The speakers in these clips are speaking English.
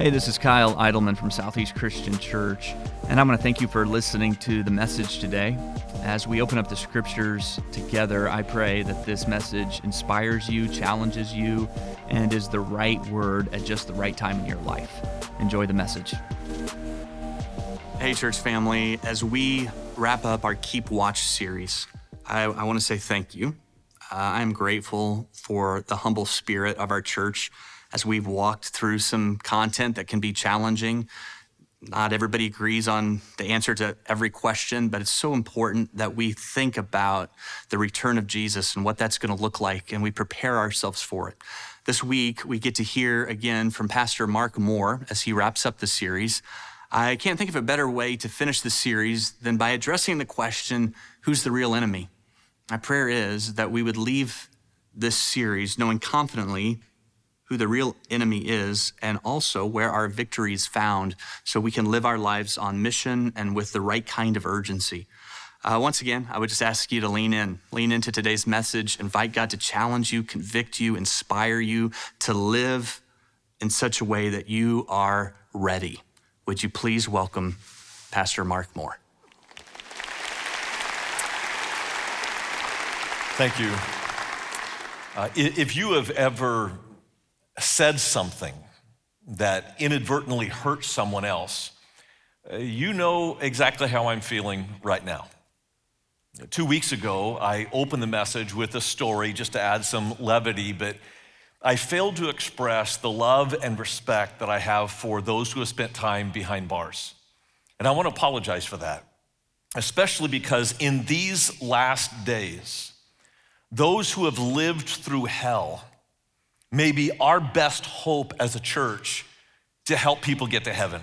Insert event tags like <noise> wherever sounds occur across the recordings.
Hey, this is Kyle Idleman from Southeast Christian Church, and I want to thank you for listening to the message today. As we open up the scriptures together, I pray that this message inspires you, challenges you, and is the right word at just the right time in your life. Enjoy the message. Hey, church family, as we wrap up our Keep Watch series, I, I want to say thank you. Uh, I'm grateful for the humble spirit of our church as we've walked through some content that can be challenging. Not everybody agrees on the answer to every question, but it's so important that we think about the return of Jesus and what that's going to look like, and we prepare ourselves for it. This week, we get to hear again from Pastor Mark Moore as he wraps up the series. I can't think of a better way to finish the series than by addressing the question who's the real enemy? My prayer is that we would leave this series knowing confidently who the real enemy is and also where our victory is found so we can live our lives on mission and with the right kind of urgency. Uh, once again, I would just ask you to lean in, lean into today's message, invite God to challenge you, convict you, inspire you to live in such a way that you are ready. Would you please welcome Pastor Mark Moore? Thank you. Uh, if you have ever said something that inadvertently hurt someone else, uh, you know exactly how I'm feeling right now. Two weeks ago, I opened the message with a story just to add some levity, but I failed to express the love and respect that I have for those who have spent time behind bars. And I want to apologize for that, especially because in these last days, those who have lived through hell may be our best hope as a church to help people get to heaven.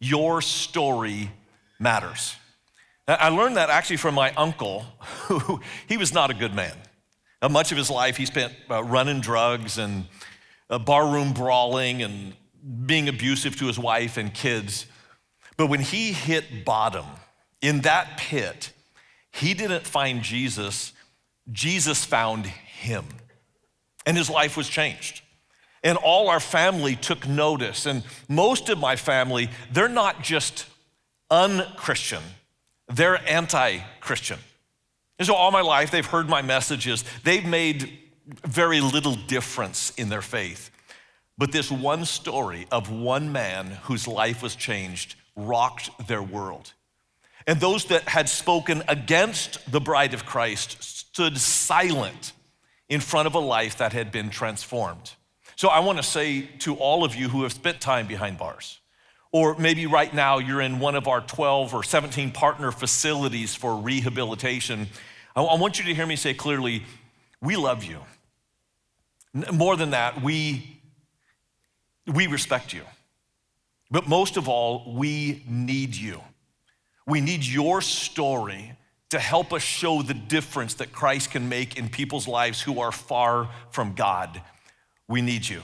Your story matters. I learned that actually from my uncle, <laughs> who he was not a good man. much of his life he spent uh, running drugs and uh, barroom brawling and being abusive to his wife and kids. But when he hit bottom in that pit, he didn't find Jesus, Jesus found him and his life was changed. And all our family took notice. And most of my family, they're not just unchristian, they're anti Christian. And so all my life, they've heard my messages. They've made very little difference in their faith. But this one story of one man whose life was changed rocked their world. And those that had spoken against the bride of Christ stood silent in front of a life that had been transformed. So I want to say to all of you who have spent time behind bars, or maybe right now you're in one of our 12 or 17 partner facilities for rehabilitation, I want you to hear me say clearly, we love you. More than that, we, we respect you. But most of all, we need you. We need your story to help us show the difference that Christ can make in people's lives who are far from God. We need you.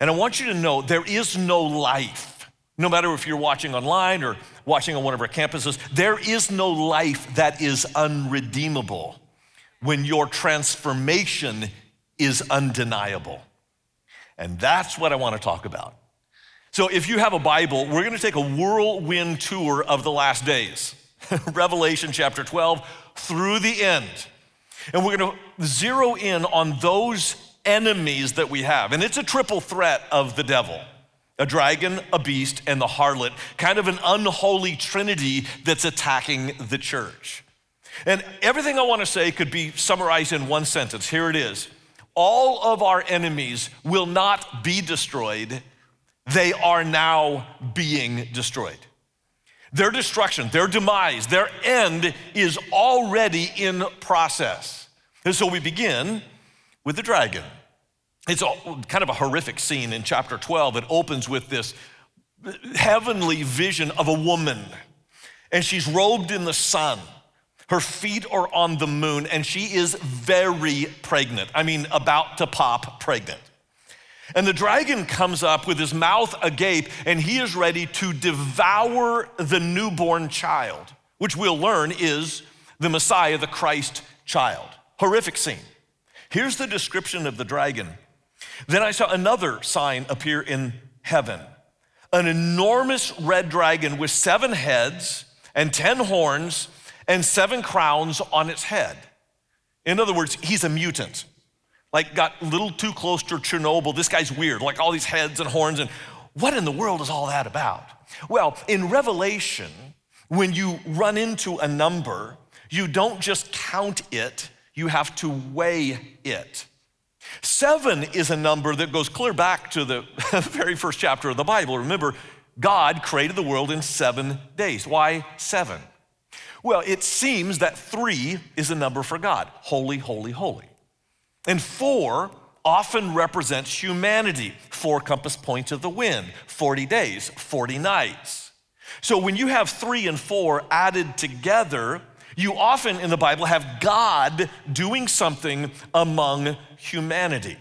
And I want you to know there is no life, no matter if you're watching online or watching on one of our campuses, there is no life that is unredeemable when your transformation is undeniable. And that's what I want to talk about. So, if you have a Bible, we're going to take a whirlwind tour of the last days. <laughs> Revelation chapter 12 through the end. And we're going to zero in on those enemies that we have. And it's a triple threat of the devil a dragon, a beast, and the harlot, kind of an unholy trinity that's attacking the church. And everything I want to say could be summarized in one sentence. Here it is All of our enemies will not be destroyed, they are now being destroyed. Their destruction, their demise, their end is already in process. And so we begin with the dragon. It's a, kind of a horrific scene in chapter 12. It opens with this heavenly vision of a woman, and she's robed in the sun. Her feet are on the moon, and she is very pregnant. I mean, about to pop pregnant. And the dragon comes up with his mouth agape, and he is ready to devour the newborn child, which we'll learn is the Messiah, the Christ child. Horrific scene. Here's the description of the dragon. Then I saw another sign appear in heaven an enormous red dragon with seven heads and ten horns and seven crowns on its head. In other words, he's a mutant. Like, got a little too close to Chernobyl. This guy's weird, like all these heads and horns. And what in the world is all that about? Well, in Revelation, when you run into a number, you don't just count it, you have to weigh it. Seven is a number that goes clear back to the <laughs> very first chapter of the Bible. Remember, God created the world in seven days. Why seven? Well, it seems that three is a number for God holy, holy, holy. And four often represents humanity. Four compass points of the wind, 40 days, 40 nights. So when you have three and four added together, you often in the Bible have God doing something among humanity.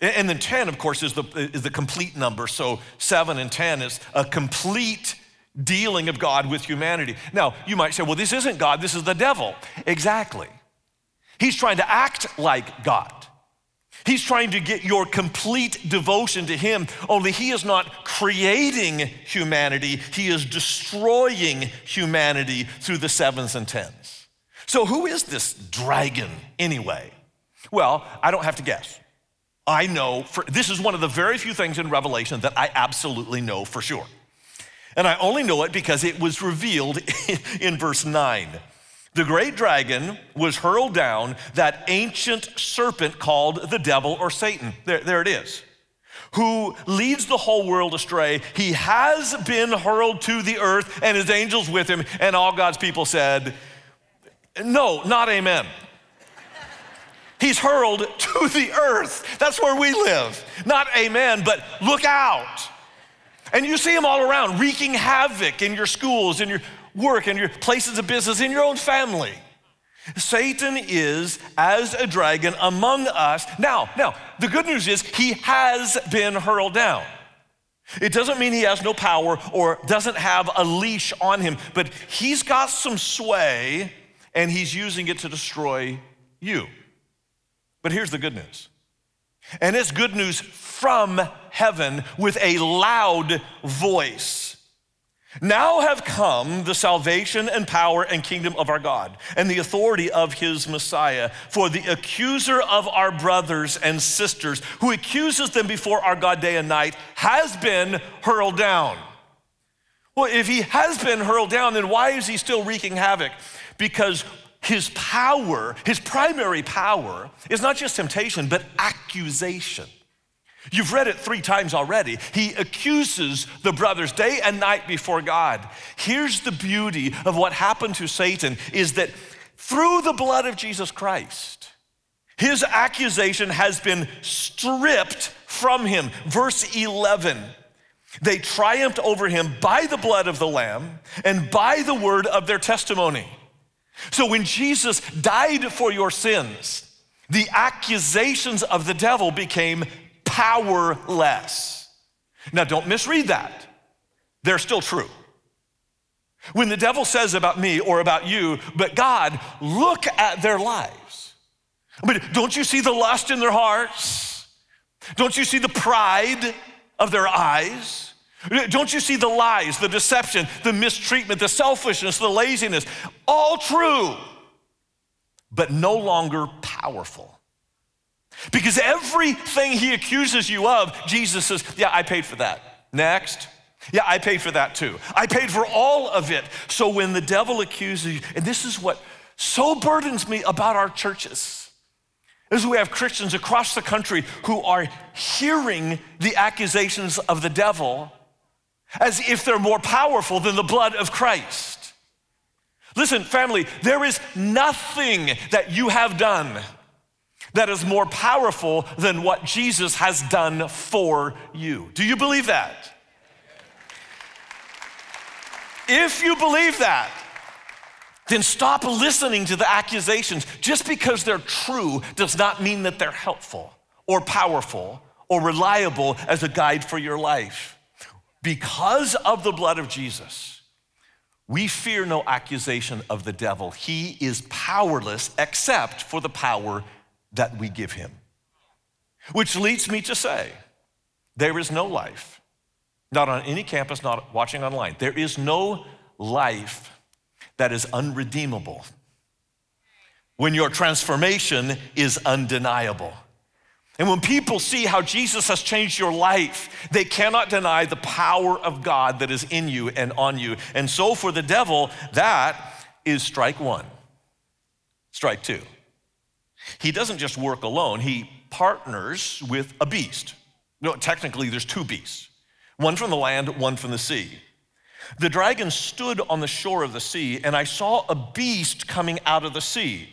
And then 10, of course, is the, is the complete number. So 7 and 10 is a complete dealing of God with humanity. Now, you might say, well, this isn't God, this is the devil. Exactly. He's trying to act like God. He's trying to get your complete devotion to Him, only He is not creating humanity, He is destroying humanity through the sevens and tens. So, who is this dragon anyway? Well, I don't have to guess. I know, for, this is one of the very few things in Revelation that I absolutely know for sure. And I only know it because it was revealed <laughs> in verse 9. The great dragon was hurled down, that ancient serpent called the devil or Satan. There, there it is. Who leads the whole world astray. He has been hurled to the earth and his angels with him. And all God's people said, No, not amen. He's hurled to the earth. That's where we live. Not amen, but look out. And you see him all around, wreaking havoc in your schools, in your work, and your places of business, in your own family. Satan is as a dragon among us. Now, now, the good news is he has been hurled down. It doesn't mean he has no power or doesn't have a leash on him, but he's got some sway and he's using it to destroy you. But here's the good news. And it's good news from heaven with a loud voice. Now have come the salvation and power and kingdom of our God and the authority of his Messiah. For the accuser of our brothers and sisters, who accuses them before our God day and night, has been hurled down. Well, if he has been hurled down, then why is he still wreaking havoc? Because his power, his primary power, is not just temptation, but accusation. You've read it three times already. He accuses the brothers day and night before God. Here's the beauty of what happened to Satan is that through the blood of Jesus Christ, his accusation has been stripped from him. Verse 11. They triumphed over him by the blood of the Lamb and by the word of their testimony. So when Jesus died for your sins, the accusations of the devil became powerless. Now, don't misread that. They're still true. When the devil says about me or about you, but God, look at their lives. Mean, don't you see the lust in their hearts? Don't you see the pride of their eyes? Don't you see the lies, the deception, the mistreatment, the selfishness, the laziness? All true, but no longer powerful. Because everything he accuses you of, Jesus says, Yeah, I paid for that. Next. Yeah, I paid for that too. I paid for all of it. So when the devil accuses you, and this is what so burdens me about our churches, is we have Christians across the country who are hearing the accusations of the devil as if they're more powerful than the blood of Christ. Listen, family, there is nothing that you have done that is more powerful than what Jesus has done for you. Do you believe that? If you believe that, then stop listening to the accusations. Just because they're true does not mean that they're helpful or powerful or reliable as a guide for your life. Because of the blood of Jesus, we fear no accusation of the devil. He is powerless except for the power that we give him. Which leads me to say, there is no life, not on any campus, not watching online. There is no life that is unredeemable when your transformation is undeniable. And when people see how Jesus has changed your life, they cannot deny the power of God that is in you and on you. And so for the devil, that is strike one. Strike two. He doesn't just work alone, he partners with a beast. No, technically, there's two beasts one from the land, one from the sea. The dragon stood on the shore of the sea, and I saw a beast coming out of the sea.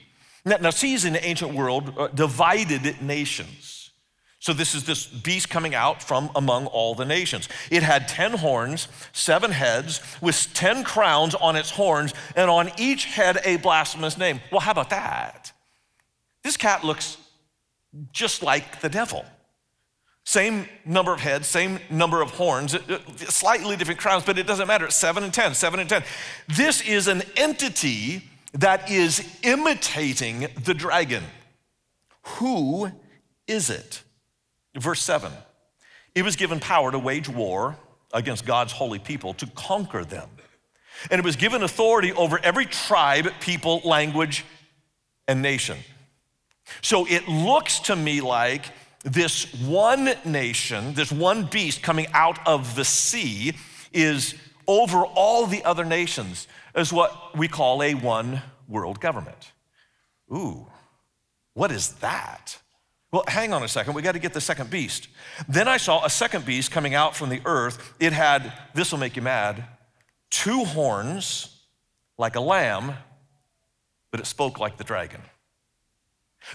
Now, now seas in the ancient world uh, divided nations. So this is this beast coming out from among all the nations. It had 10 horns, seven heads, with 10 crowns on its horns, and on each head a blasphemous name. Well, how about that? This cat looks just like the devil. Same number of heads, same number of horns, uh, uh, slightly different crowns, but it doesn't matter. It's seven and ten, seven and ten. This is an entity that is imitating the dragon. Who is it? Verse 7 It was given power to wage war against God's holy people to conquer them. And it was given authority over every tribe, people, language, and nation. So it looks to me like this one nation, this one beast coming out of the sea, is over all the other nations as what we call a one world government. Ooh, what is that? Well, hang on a second. We got to get the second beast. Then I saw a second beast coming out from the earth. It had, this will make you mad, two horns like a lamb, but it spoke like the dragon.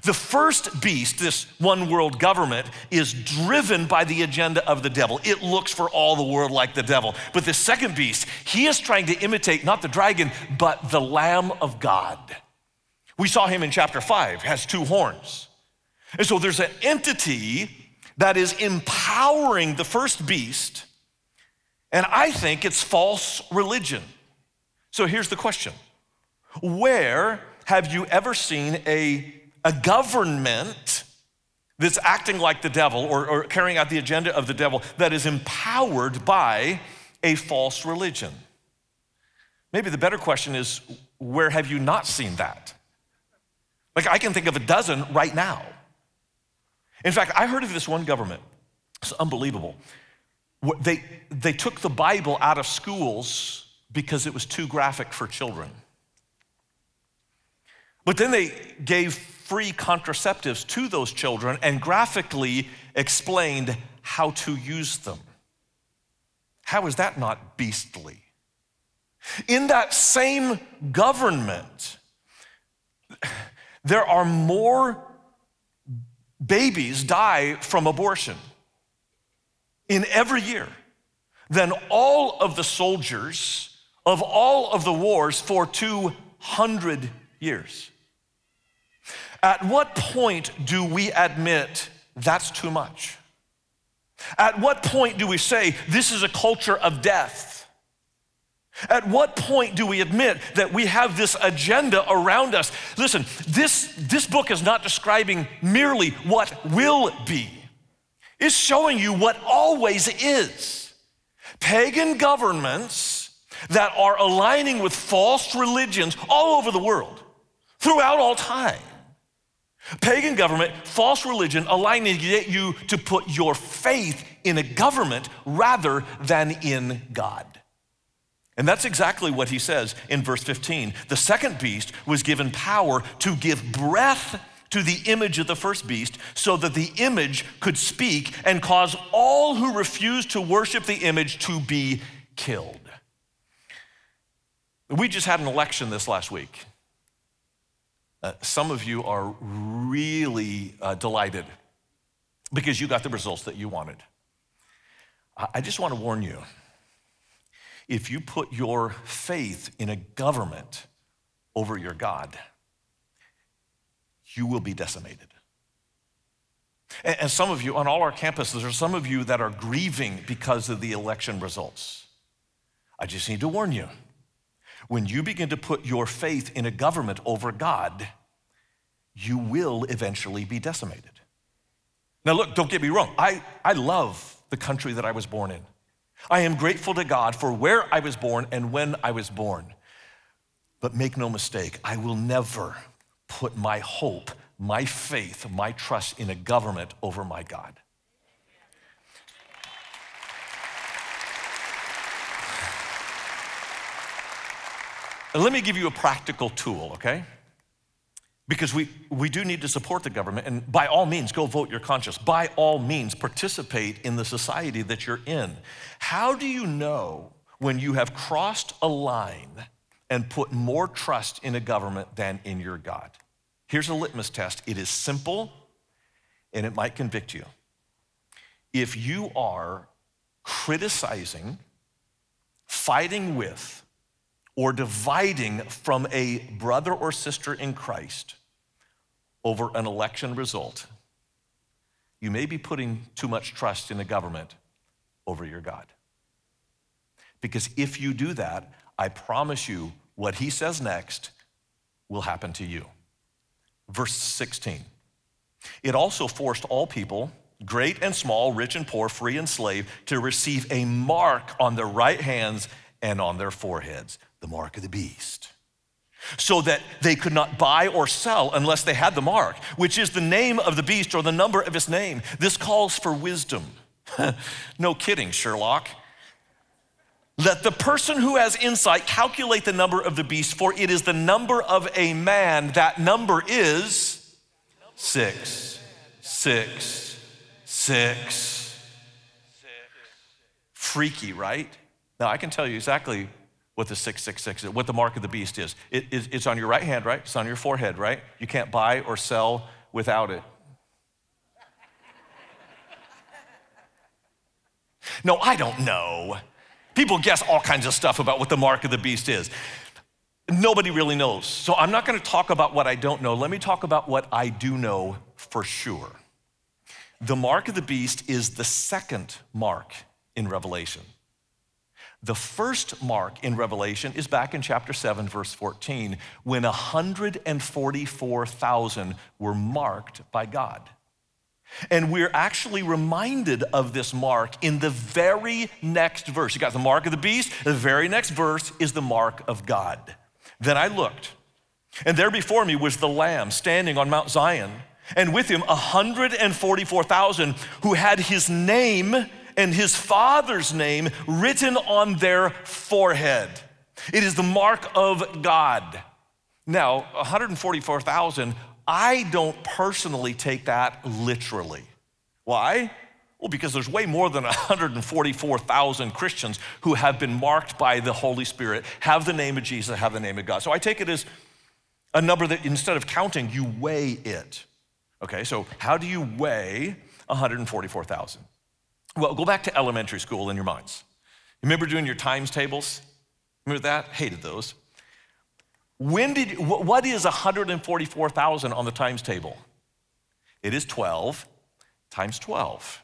The first beast, this one world government, is driven by the agenda of the devil. It looks for all the world like the devil. But the second beast, he is trying to imitate not the dragon, but the Lamb of God. We saw him in chapter 5, has two horns. And so there's an entity that is empowering the first beast, and I think it's false religion. So here's the question Where have you ever seen a a government that's acting like the devil or, or carrying out the agenda of the devil that is empowered by a false religion. Maybe the better question is where have you not seen that? Like, I can think of a dozen right now. In fact, I heard of this one government. It's unbelievable. They, they took the Bible out of schools because it was too graphic for children. But then they gave free contraceptives to those children and graphically explained how to use them. How is that not beastly? In that same government, <sighs> there are more babies die from abortion in every year than all of the soldiers of all of the wars for 200 years. At what point do we admit that's too much? At what point do we say this is a culture of death? At what point do we admit that we have this agenda around us? Listen, this, this book is not describing merely what will be, it's showing you what always is. Pagan governments that are aligning with false religions all over the world throughout all time Pagan government, false religion, aligning to get you to put your faith in a government rather than in God. And that's exactly what he says in verse 15. The second beast was given power to give breath to the image of the first beast so that the image could speak and cause all who refused to worship the image to be killed. We just had an election this last week. Uh, some of you are really uh, delighted because you got the results that you wanted. I just want to warn you if you put your faith in a government over your God, you will be decimated. And, and some of you, on all our campuses, there are some of you that are grieving because of the election results. I just need to warn you when you begin to put your faith in a government over God, you will eventually be decimated. Now, look, don't get me wrong. I, I love the country that I was born in. I am grateful to God for where I was born and when I was born. But make no mistake, I will never put my hope, my faith, my trust in a government over my God. Let me give you a practical tool, okay? Because we, we do need to support the government, and by all means, go vote your conscience. By all means, participate in the society that you're in. How do you know when you have crossed a line and put more trust in a government than in your God? Here's a litmus test it is simple and it might convict you. If you are criticizing, fighting with, or dividing from a brother or sister in Christ over an election result, you may be putting too much trust in the government over your God. Because if you do that, I promise you what he says next will happen to you. Verse 16. It also forced all people, great and small, rich and poor, free and slave, to receive a mark on their right hands and on their foreheads the mark of the beast. So that they could not buy or sell unless they had the mark, which is the name of the beast or the number of his name. This calls for wisdom. <laughs> no kidding, Sherlock. Let the person who has insight calculate the number of the beast, for it is the number of a man. That number is six, six, six. Freaky, right? Now, I can tell you exactly what the 666 is, what the mark of the beast is. It, it, it's on your right hand, right? It's on your forehead, right? You can't buy or sell without it. No, I don't know. People guess all kinds of stuff about what the mark of the beast is. Nobody really knows. So I'm not going to talk about what I don't know. Let me talk about what I do know for sure. The mark of the beast is the second mark in Revelation. The first mark in Revelation is back in chapter 7, verse 14, when 144,000 were marked by God. And we're actually reminded of this mark in the very next verse. You got the mark of the beast, the very next verse is the mark of God. Then I looked, and there before me was the Lamb standing on Mount Zion, and with him 144,000 who had his name and his father's name written on their forehead. It is the mark of God. Now, 144,000, I don't personally take that literally. Why? Well, because there's way more than 144,000 Christians who have been marked by the Holy Spirit, have the name of Jesus, have the name of God. So I take it as a number that instead of counting, you weigh it. Okay, so how do you weigh 144,000? Well, go back to elementary school in your minds. Remember doing your times tables? Remember that? Hated those. When did what is 144,000 on the times table? It is 12 times 12.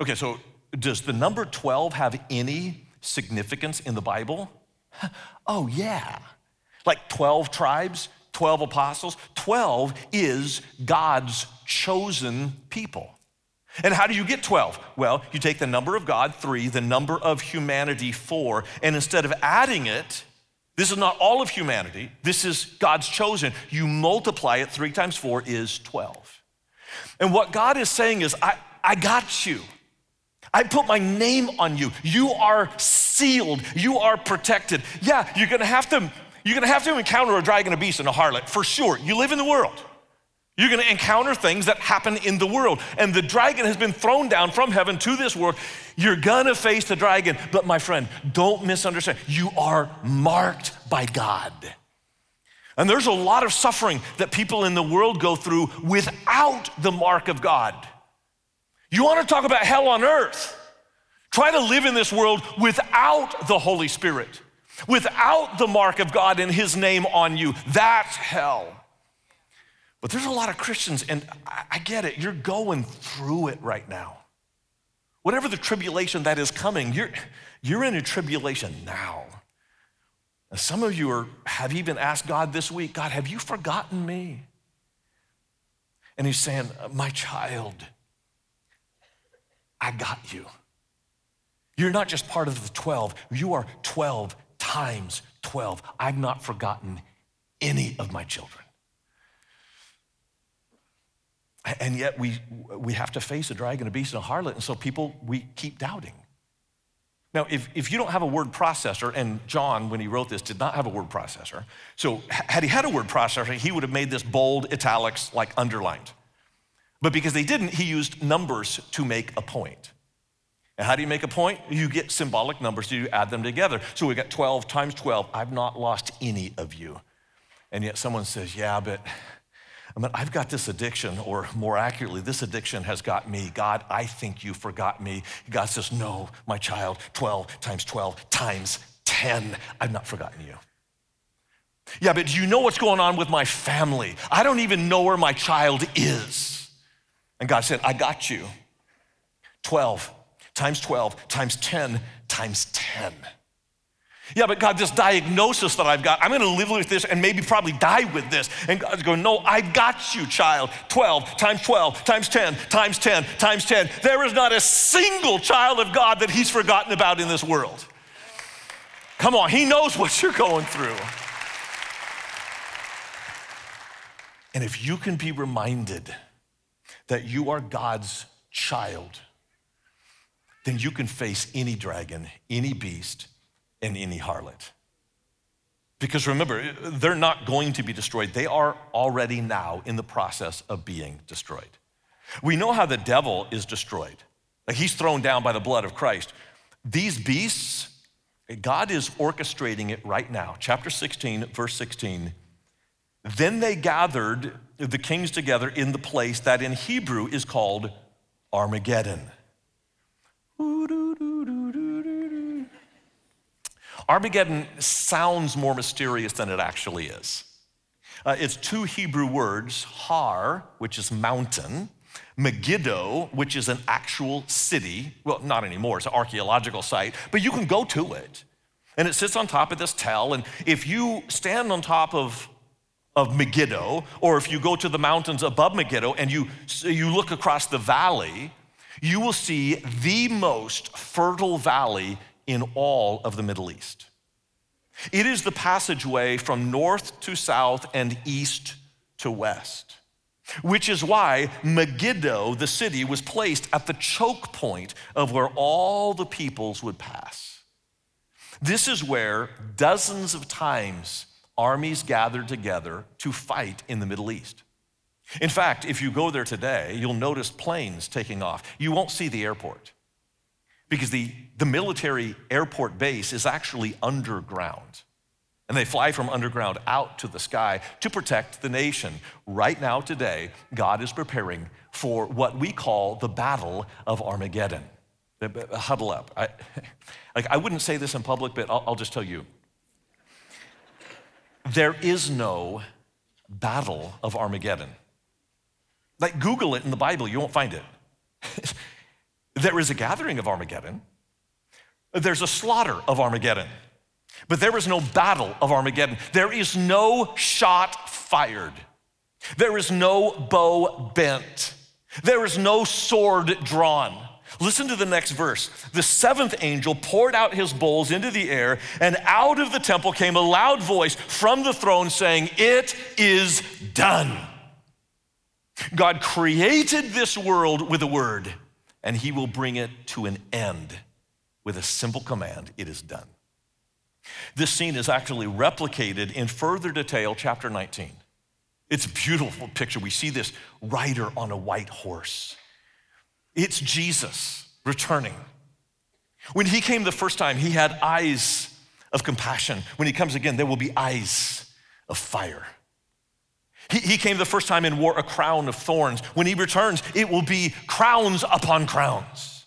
Okay, so does the number 12 have any significance in the Bible? <laughs> Oh, yeah. Like 12 tribes, 12 apostles. 12 is God's chosen people. And how do you get 12? Well, you take the number of God, three, the number of humanity, four, and instead of adding it, this is not all of humanity, this is God's chosen. You multiply it, three times four is 12. And what God is saying is, I, I got you. I put my name on you. You are sealed. You are protected. Yeah, you're gonna have to, you're gonna have to encounter a dragon, a beast, and a harlot, for sure. You live in the world. You're going to encounter things that happen in the world. And the dragon has been thrown down from heaven to this world. You're going to face the dragon. But my friend, don't misunderstand. You are marked by God. And there's a lot of suffering that people in the world go through without the mark of God. You want to talk about hell on earth? Try to live in this world without the Holy Spirit, without the mark of God and His name on you. That's hell. But there's a lot of Christians, and I get it, you're going through it right now. Whatever the tribulation that is coming, you're, you're in a tribulation now. And some of you are, have even asked God this week, God, have you forgotten me? And He's saying, My child, I got you. You're not just part of the 12, you are 12 times 12. I've not forgotten any of my children. And yet we, we have to face a dragon, a beast, and a harlot. And so people, we keep doubting. Now, if, if you don't have a word processor, and John, when he wrote this, did not have a word processor, so had he had a word processor, he would have made this bold, italics, like underlined. But because they didn't, he used numbers to make a point. And how do you make a point? You get symbolic numbers, you add them together. So we got 12 times 12. I've not lost any of you. And yet someone says, Yeah, but I mean, I've got this addiction, or more accurately, this addiction has got me. God, I think you forgot me. God says, No, my child, 12 times 12 times 10. I've not forgotten you. Yeah, but do you know what's going on with my family? I don't even know where my child is. And God said, I got you. 12 times 12 times 10 times 10. Yeah, but God, this diagnosis that I've got, I'm gonna live with this and maybe probably die with this. And God's going, No, I got you, child. 12 times 12 times 10 times 10 times 10. There is not a single child of God that He's forgotten about in this world. Come on, He knows what you're going through. And if you can be reminded that you are God's child, then you can face any dragon, any beast, and any harlot. Because remember, they're not going to be destroyed. They are already now in the process of being destroyed. We know how the devil is destroyed. Like he's thrown down by the blood of Christ. These beasts, God is orchestrating it right now. Chapter 16, verse 16. Then they gathered the kings together in the place that in Hebrew is called Armageddon. Armageddon sounds more mysterious than it actually is. Uh, it's two Hebrew words, Har, which is mountain, Megiddo, which is an actual city. Well, not anymore, it's an archaeological site, but you can go to it. And it sits on top of this tell. And if you stand on top of, of Megiddo, or if you go to the mountains above Megiddo and you, you look across the valley, you will see the most fertile valley in all of the Middle East. It is the passageway from north to south and east to west, which is why Megiddo, the city, was placed at the choke point of where all the peoples would pass. This is where dozens of times armies gathered together to fight in the Middle East. In fact, if you go there today, you'll notice planes taking off. You won't see the airport because the, the military airport base is actually underground. And they fly from underground out to the sky to protect the nation. Right now, today, God is preparing for what we call the Battle of Armageddon. Uh, uh, huddle up. I, <laughs> like, I wouldn't say this in public, but I'll, I'll just tell you. There is no Battle of Armageddon. Like, Google it in the Bible, you won't find it. <laughs> There is a gathering of Armageddon. There's a slaughter of Armageddon. But there is no battle of Armageddon. There is no shot fired. There is no bow bent. There is no sword drawn. Listen to the next verse. The seventh angel poured out his bowls into the air, and out of the temple came a loud voice from the throne saying, It is done. God created this world with a word and he will bring it to an end with a simple command it is done. This scene is actually replicated in further detail, chapter 19. It's a beautiful picture. We see this rider on a white horse. It's Jesus returning. When he came the first time, he had eyes of compassion. When he comes again, there will be eyes of fire. He, he came the first time and wore a crown of thorns. When he returns, it will be crowns upon crowns.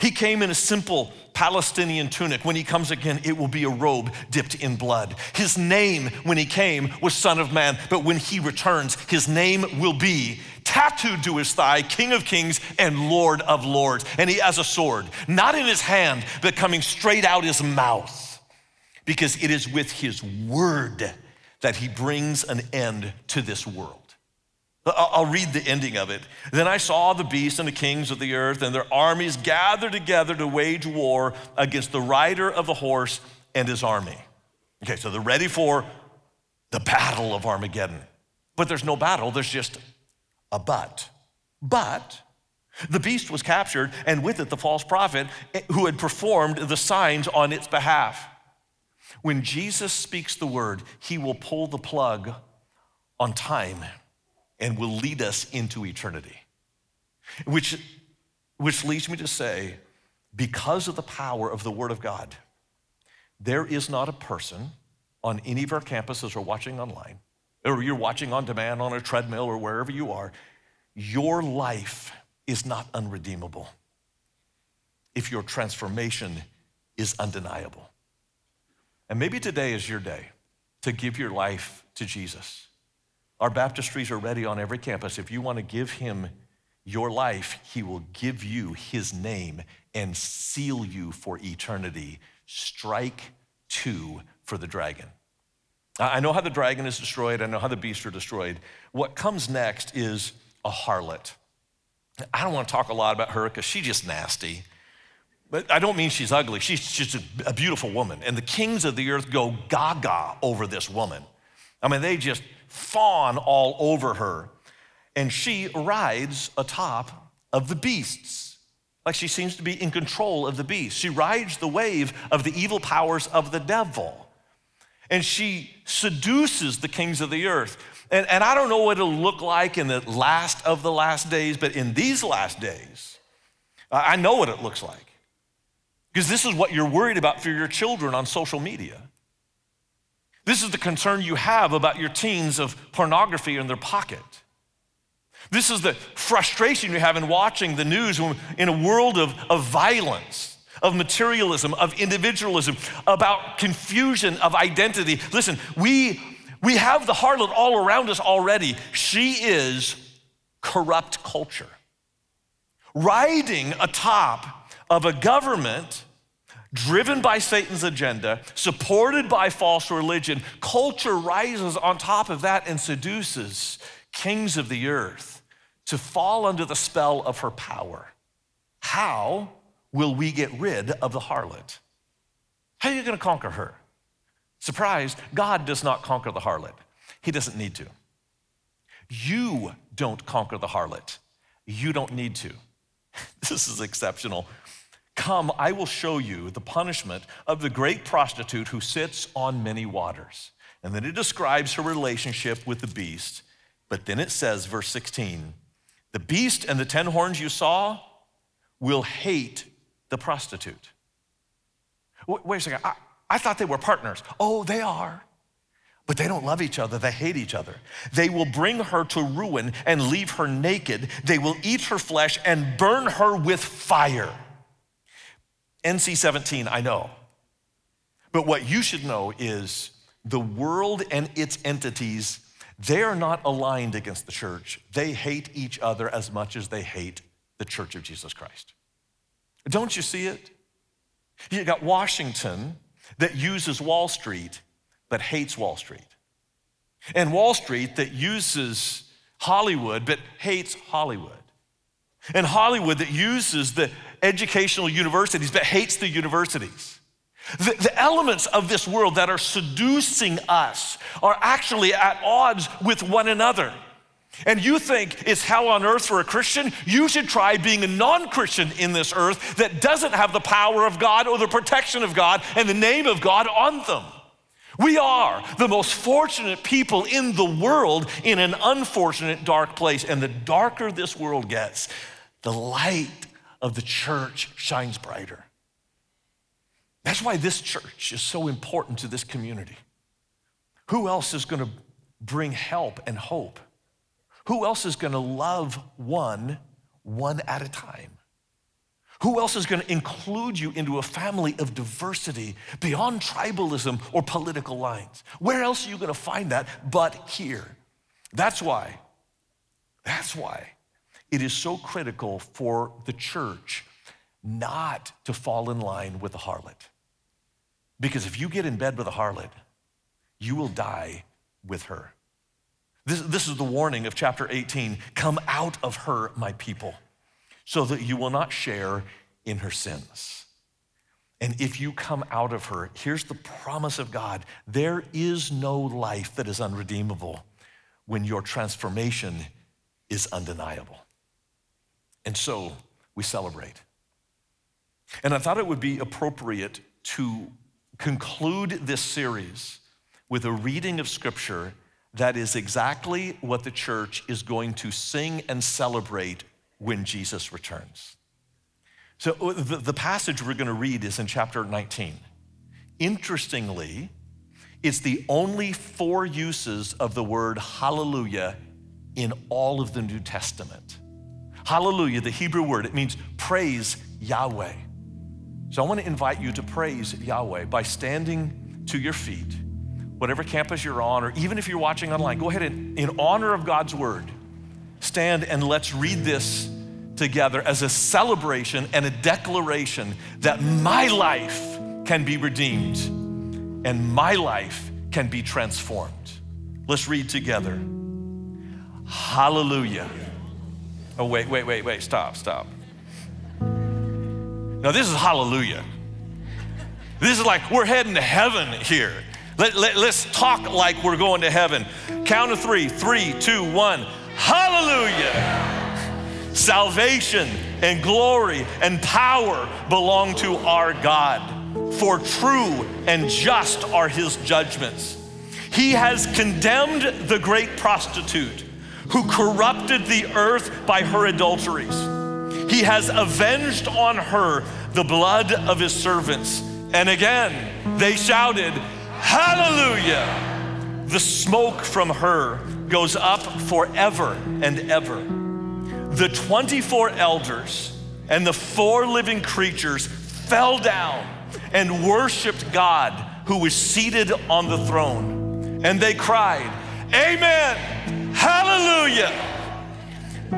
He came in a simple Palestinian tunic. When he comes again, it will be a robe dipped in blood. His name, when he came, was Son of Man, but when he returns, his name will be tattooed to his thigh, King of Kings and Lord of Lords. And he has a sword, not in his hand, but coming straight out his mouth, because it is with his word that he brings an end to this world. I'll read the ending of it. Then I saw the beasts and the kings of the earth and their armies gathered together to wage war against the rider of the horse and his army. Okay, so they're ready for the battle of Armageddon. But there's no battle, there's just a but. But the beast was captured, and with it the false prophet eh, who had performed the signs on its behalf. When Jesus speaks the word, he will pull the plug on time and will lead us into eternity. Which, which leads me to say, because of the power of the Word of God, there is not a person on any of our campuses or watching online, or you're watching on demand on a treadmill or wherever you are, your life is not unredeemable if your transformation is undeniable. And maybe today is your day to give your life to Jesus. Our baptistries are ready on every campus. If you want to give him your life, he will give you his name and seal you for eternity. Strike two for the dragon. I know how the dragon is destroyed, I know how the beasts are destroyed. What comes next is a harlot. I don't want to talk a lot about her because she's just nasty. But I don't mean she's ugly. She's just a beautiful woman. And the kings of the earth go gaga over this woman. I mean, they just fawn all over her. And she rides atop of the beasts. Like she seems to be in control of the beast. She rides the wave of the evil powers of the devil. And she seduces the kings of the earth. And, and I don't know what it'll look like in the last of the last days, but in these last days, I know what it looks like. Because this is what you're worried about for your children on social media. This is the concern you have about your teens of pornography in their pocket. This is the frustration you have in watching the news in a world of, of violence, of materialism, of individualism, about confusion of identity. Listen, we, we have the harlot all around us already. She is corrupt culture, riding atop of a government driven by Satan's agenda, supported by false religion, culture rises on top of that and seduces kings of the earth to fall under the spell of her power. How will we get rid of the harlot? How are you going to conquer her? Surprise, God does not conquer the harlot. He doesn't need to. You don't conquer the harlot. You don't need to. <laughs> This is exceptional. Come, I will show you the punishment of the great prostitute who sits on many waters. And then it describes her relationship with the beast. But then it says, verse 16, the beast and the ten horns you saw will hate the prostitute. Wait a second, I, I thought they were partners. Oh, they are. But they don't love each other, they hate each other. They will bring her to ruin and leave her naked. They will eat her flesh and burn her with fire. NC 17, I know. But what you should know is the world and its entities, they are not aligned against the church. They hate each other as much as they hate the church of Jesus Christ. Don't you see it? You got Washington that uses Wall Street but hates Wall Street, and Wall Street that uses Hollywood but hates Hollywood, and Hollywood that uses the educational universities but hates the universities. The, the, elements of this world that are seducing us are actually at odds with one another. And you think it's hell on earth for a Christian? You should try being a non Christian in this earth that doesn't have the power of God or the protection of God and the name of God on them. We are the most fortunate people in the world in an unfortunate dark place. And the darker this world gets, the light of the church shines brighter. That's why this church is so important to this community. Who else is going to bring help and hope? Who else is going to love one, one at a time? Who else is going to include you into a family of diversity beyond tribalism or political lines? Where else are you going to find that but here? That's why, that's why it is so critical for the church not to fall in line with the harlot. Because if you get in bed with a harlot, you will die with her. This, this is the warning of chapter 18 Come out of her, my people, so that you will not share in her sins. And if you come out of her, here's the promise of God there is no life that is unredeemable when your transformation is undeniable. And so we celebrate. And I thought it would be appropriate to conclude this series with a reading of scripture that is exactly what the church is going to sing and celebrate when Jesus returns. So, uh, the, the passage we're going to read is in chapter 19. Interestingly, it's the only four uses of the word hallelujah in all of the New Testament. Hallelujah, the Hebrew word, it means praise Yahweh. So I want to invite you to praise Yahweh by standing to your feet whatever campus you're on, or even if you're watching online, go ahead and, in honor of God's word, stand and let's read this together as a celebration and a declaration that my life can be redeemed and my life can be transformed. Let's read together. Hallelujah. Oh, wait, wait, wait, wait, stop, stop. Now, this is hallelujah. This is like we're heading to heaven here. Let, let, let's talk like we're going to heaven. Count of three, three, two, one. Hallelujah. Salvation and glory and power belong to our God, for true and just are his judgments. He has condemned the great prostitute who corrupted the earth by her adulteries. He has avenged on her the blood of his servants. And again, they shouted, Hallelujah! The smoke from her goes up forever and ever. The 24 elders and the four living creatures fell down and worshiped God who was seated on the throne. And they cried, Amen! Hallelujah!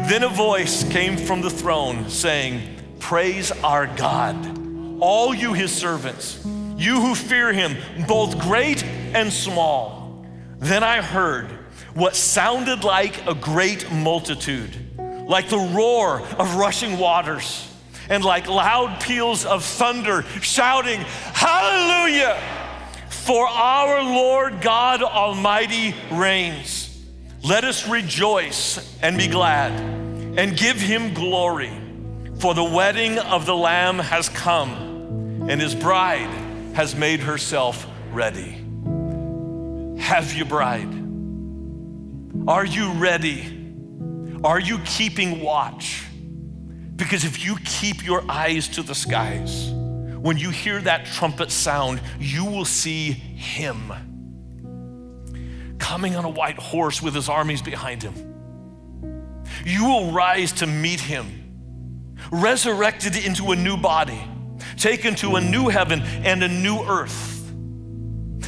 Then a voice came from the throne saying, Praise our God, all you his servants you who fear him, both great and small. Then I heard what sounded like a great multitude, like the roar of rushing waters, and like loud peals of thunder, shouting, Hallelujah! For our Lord God Almighty reigns. Let us rejoice and be glad and give him glory, for the wedding of the Lamb has come, and his bride has made herself ready. Have you, bride? Are you ready? Are you keeping watch? Because if you keep your eyes to the skies, when you hear that trumpet sound, you will see him coming on a white horse with his armies behind him. You will rise to meet him, resurrected into a new body taken to a new heaven and a new earth.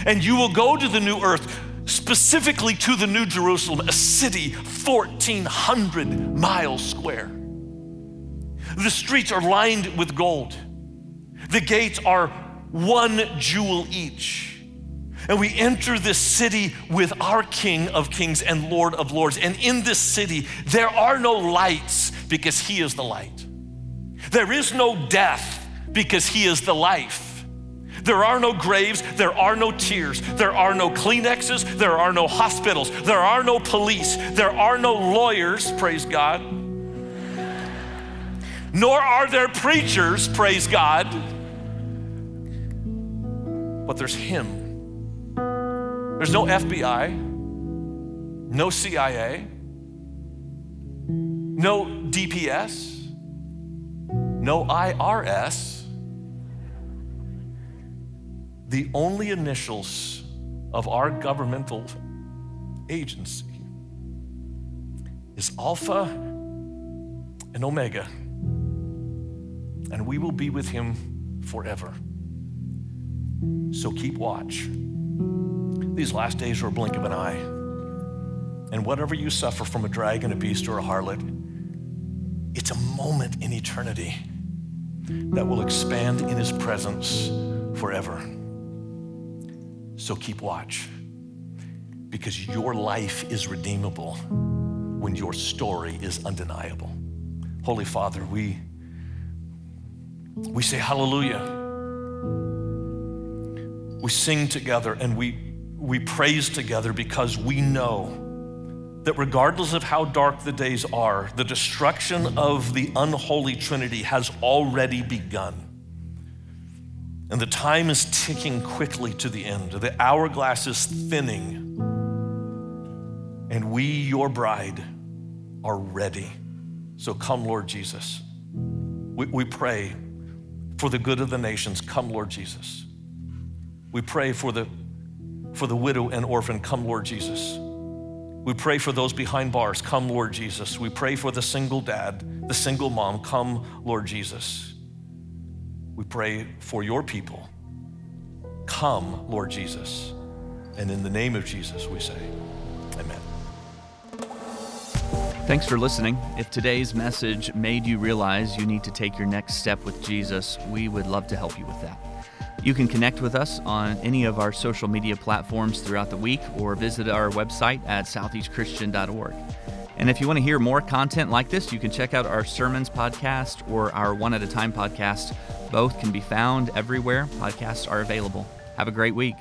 And you will go to the new earth, specifically to the New Jerusalem, a city 1,400 miles square. The streets are lined with gold, the gates are one jewel each. And we enter this city with our King of Kings and Lord of Lords. And in this city, there are no lights because He is the light. There is no death because He is the life. There are no graves, there are no tears, there are no Kleenexes, there are no hospitals, there are no police, there are no lawyers, praise God. Nor are there preachers, praise God. But there's Him. There's no FBI, no CIA, no DPS, no IRS the only initials of our governmental agency is Alpha and Omega, and we will be with him forever. So keep watch. These last days are a blink of an eye. And whatever you suffer from a dragon, a beast, or a harlot, it's a moment in eternity that will expand in his presence forever. So keep watch. because your life is redeemable when your story is undeniable. Holy Father, we, we say hallelujah. We sing together and we, we praise together because we know that regardless of how dark the days are, the destruction of the unholy Trinity has already begun. And the time is ticking quickly to the end. The hourglass is thinning. And we, your bride, are ready. So come, Lord Jesus. We, we pray for the good of the nations. Come, Lord Jesus. We pray for the, for the widow and orphan. Come, Lord Jesus. We pray for those behind bars. Come, Lord Jesus. We pray for the single dad, the single mom. Come, Lord Jesus. We pray for your people. Come, Lord Jesus. And in the name of Jesus, we say, Amen. Thanks for listening. If today's message made you realize you need to take your next step with Jesus, we would love to help you with that. You can connect with us on any of our social media platforms throughout the week or visit our website at southeastchristian.org. And if you want to hear more content like this, you can check out our sermons podcast or our one at a time podcast. Both can be found everywhere podcasts are available. Have a great week.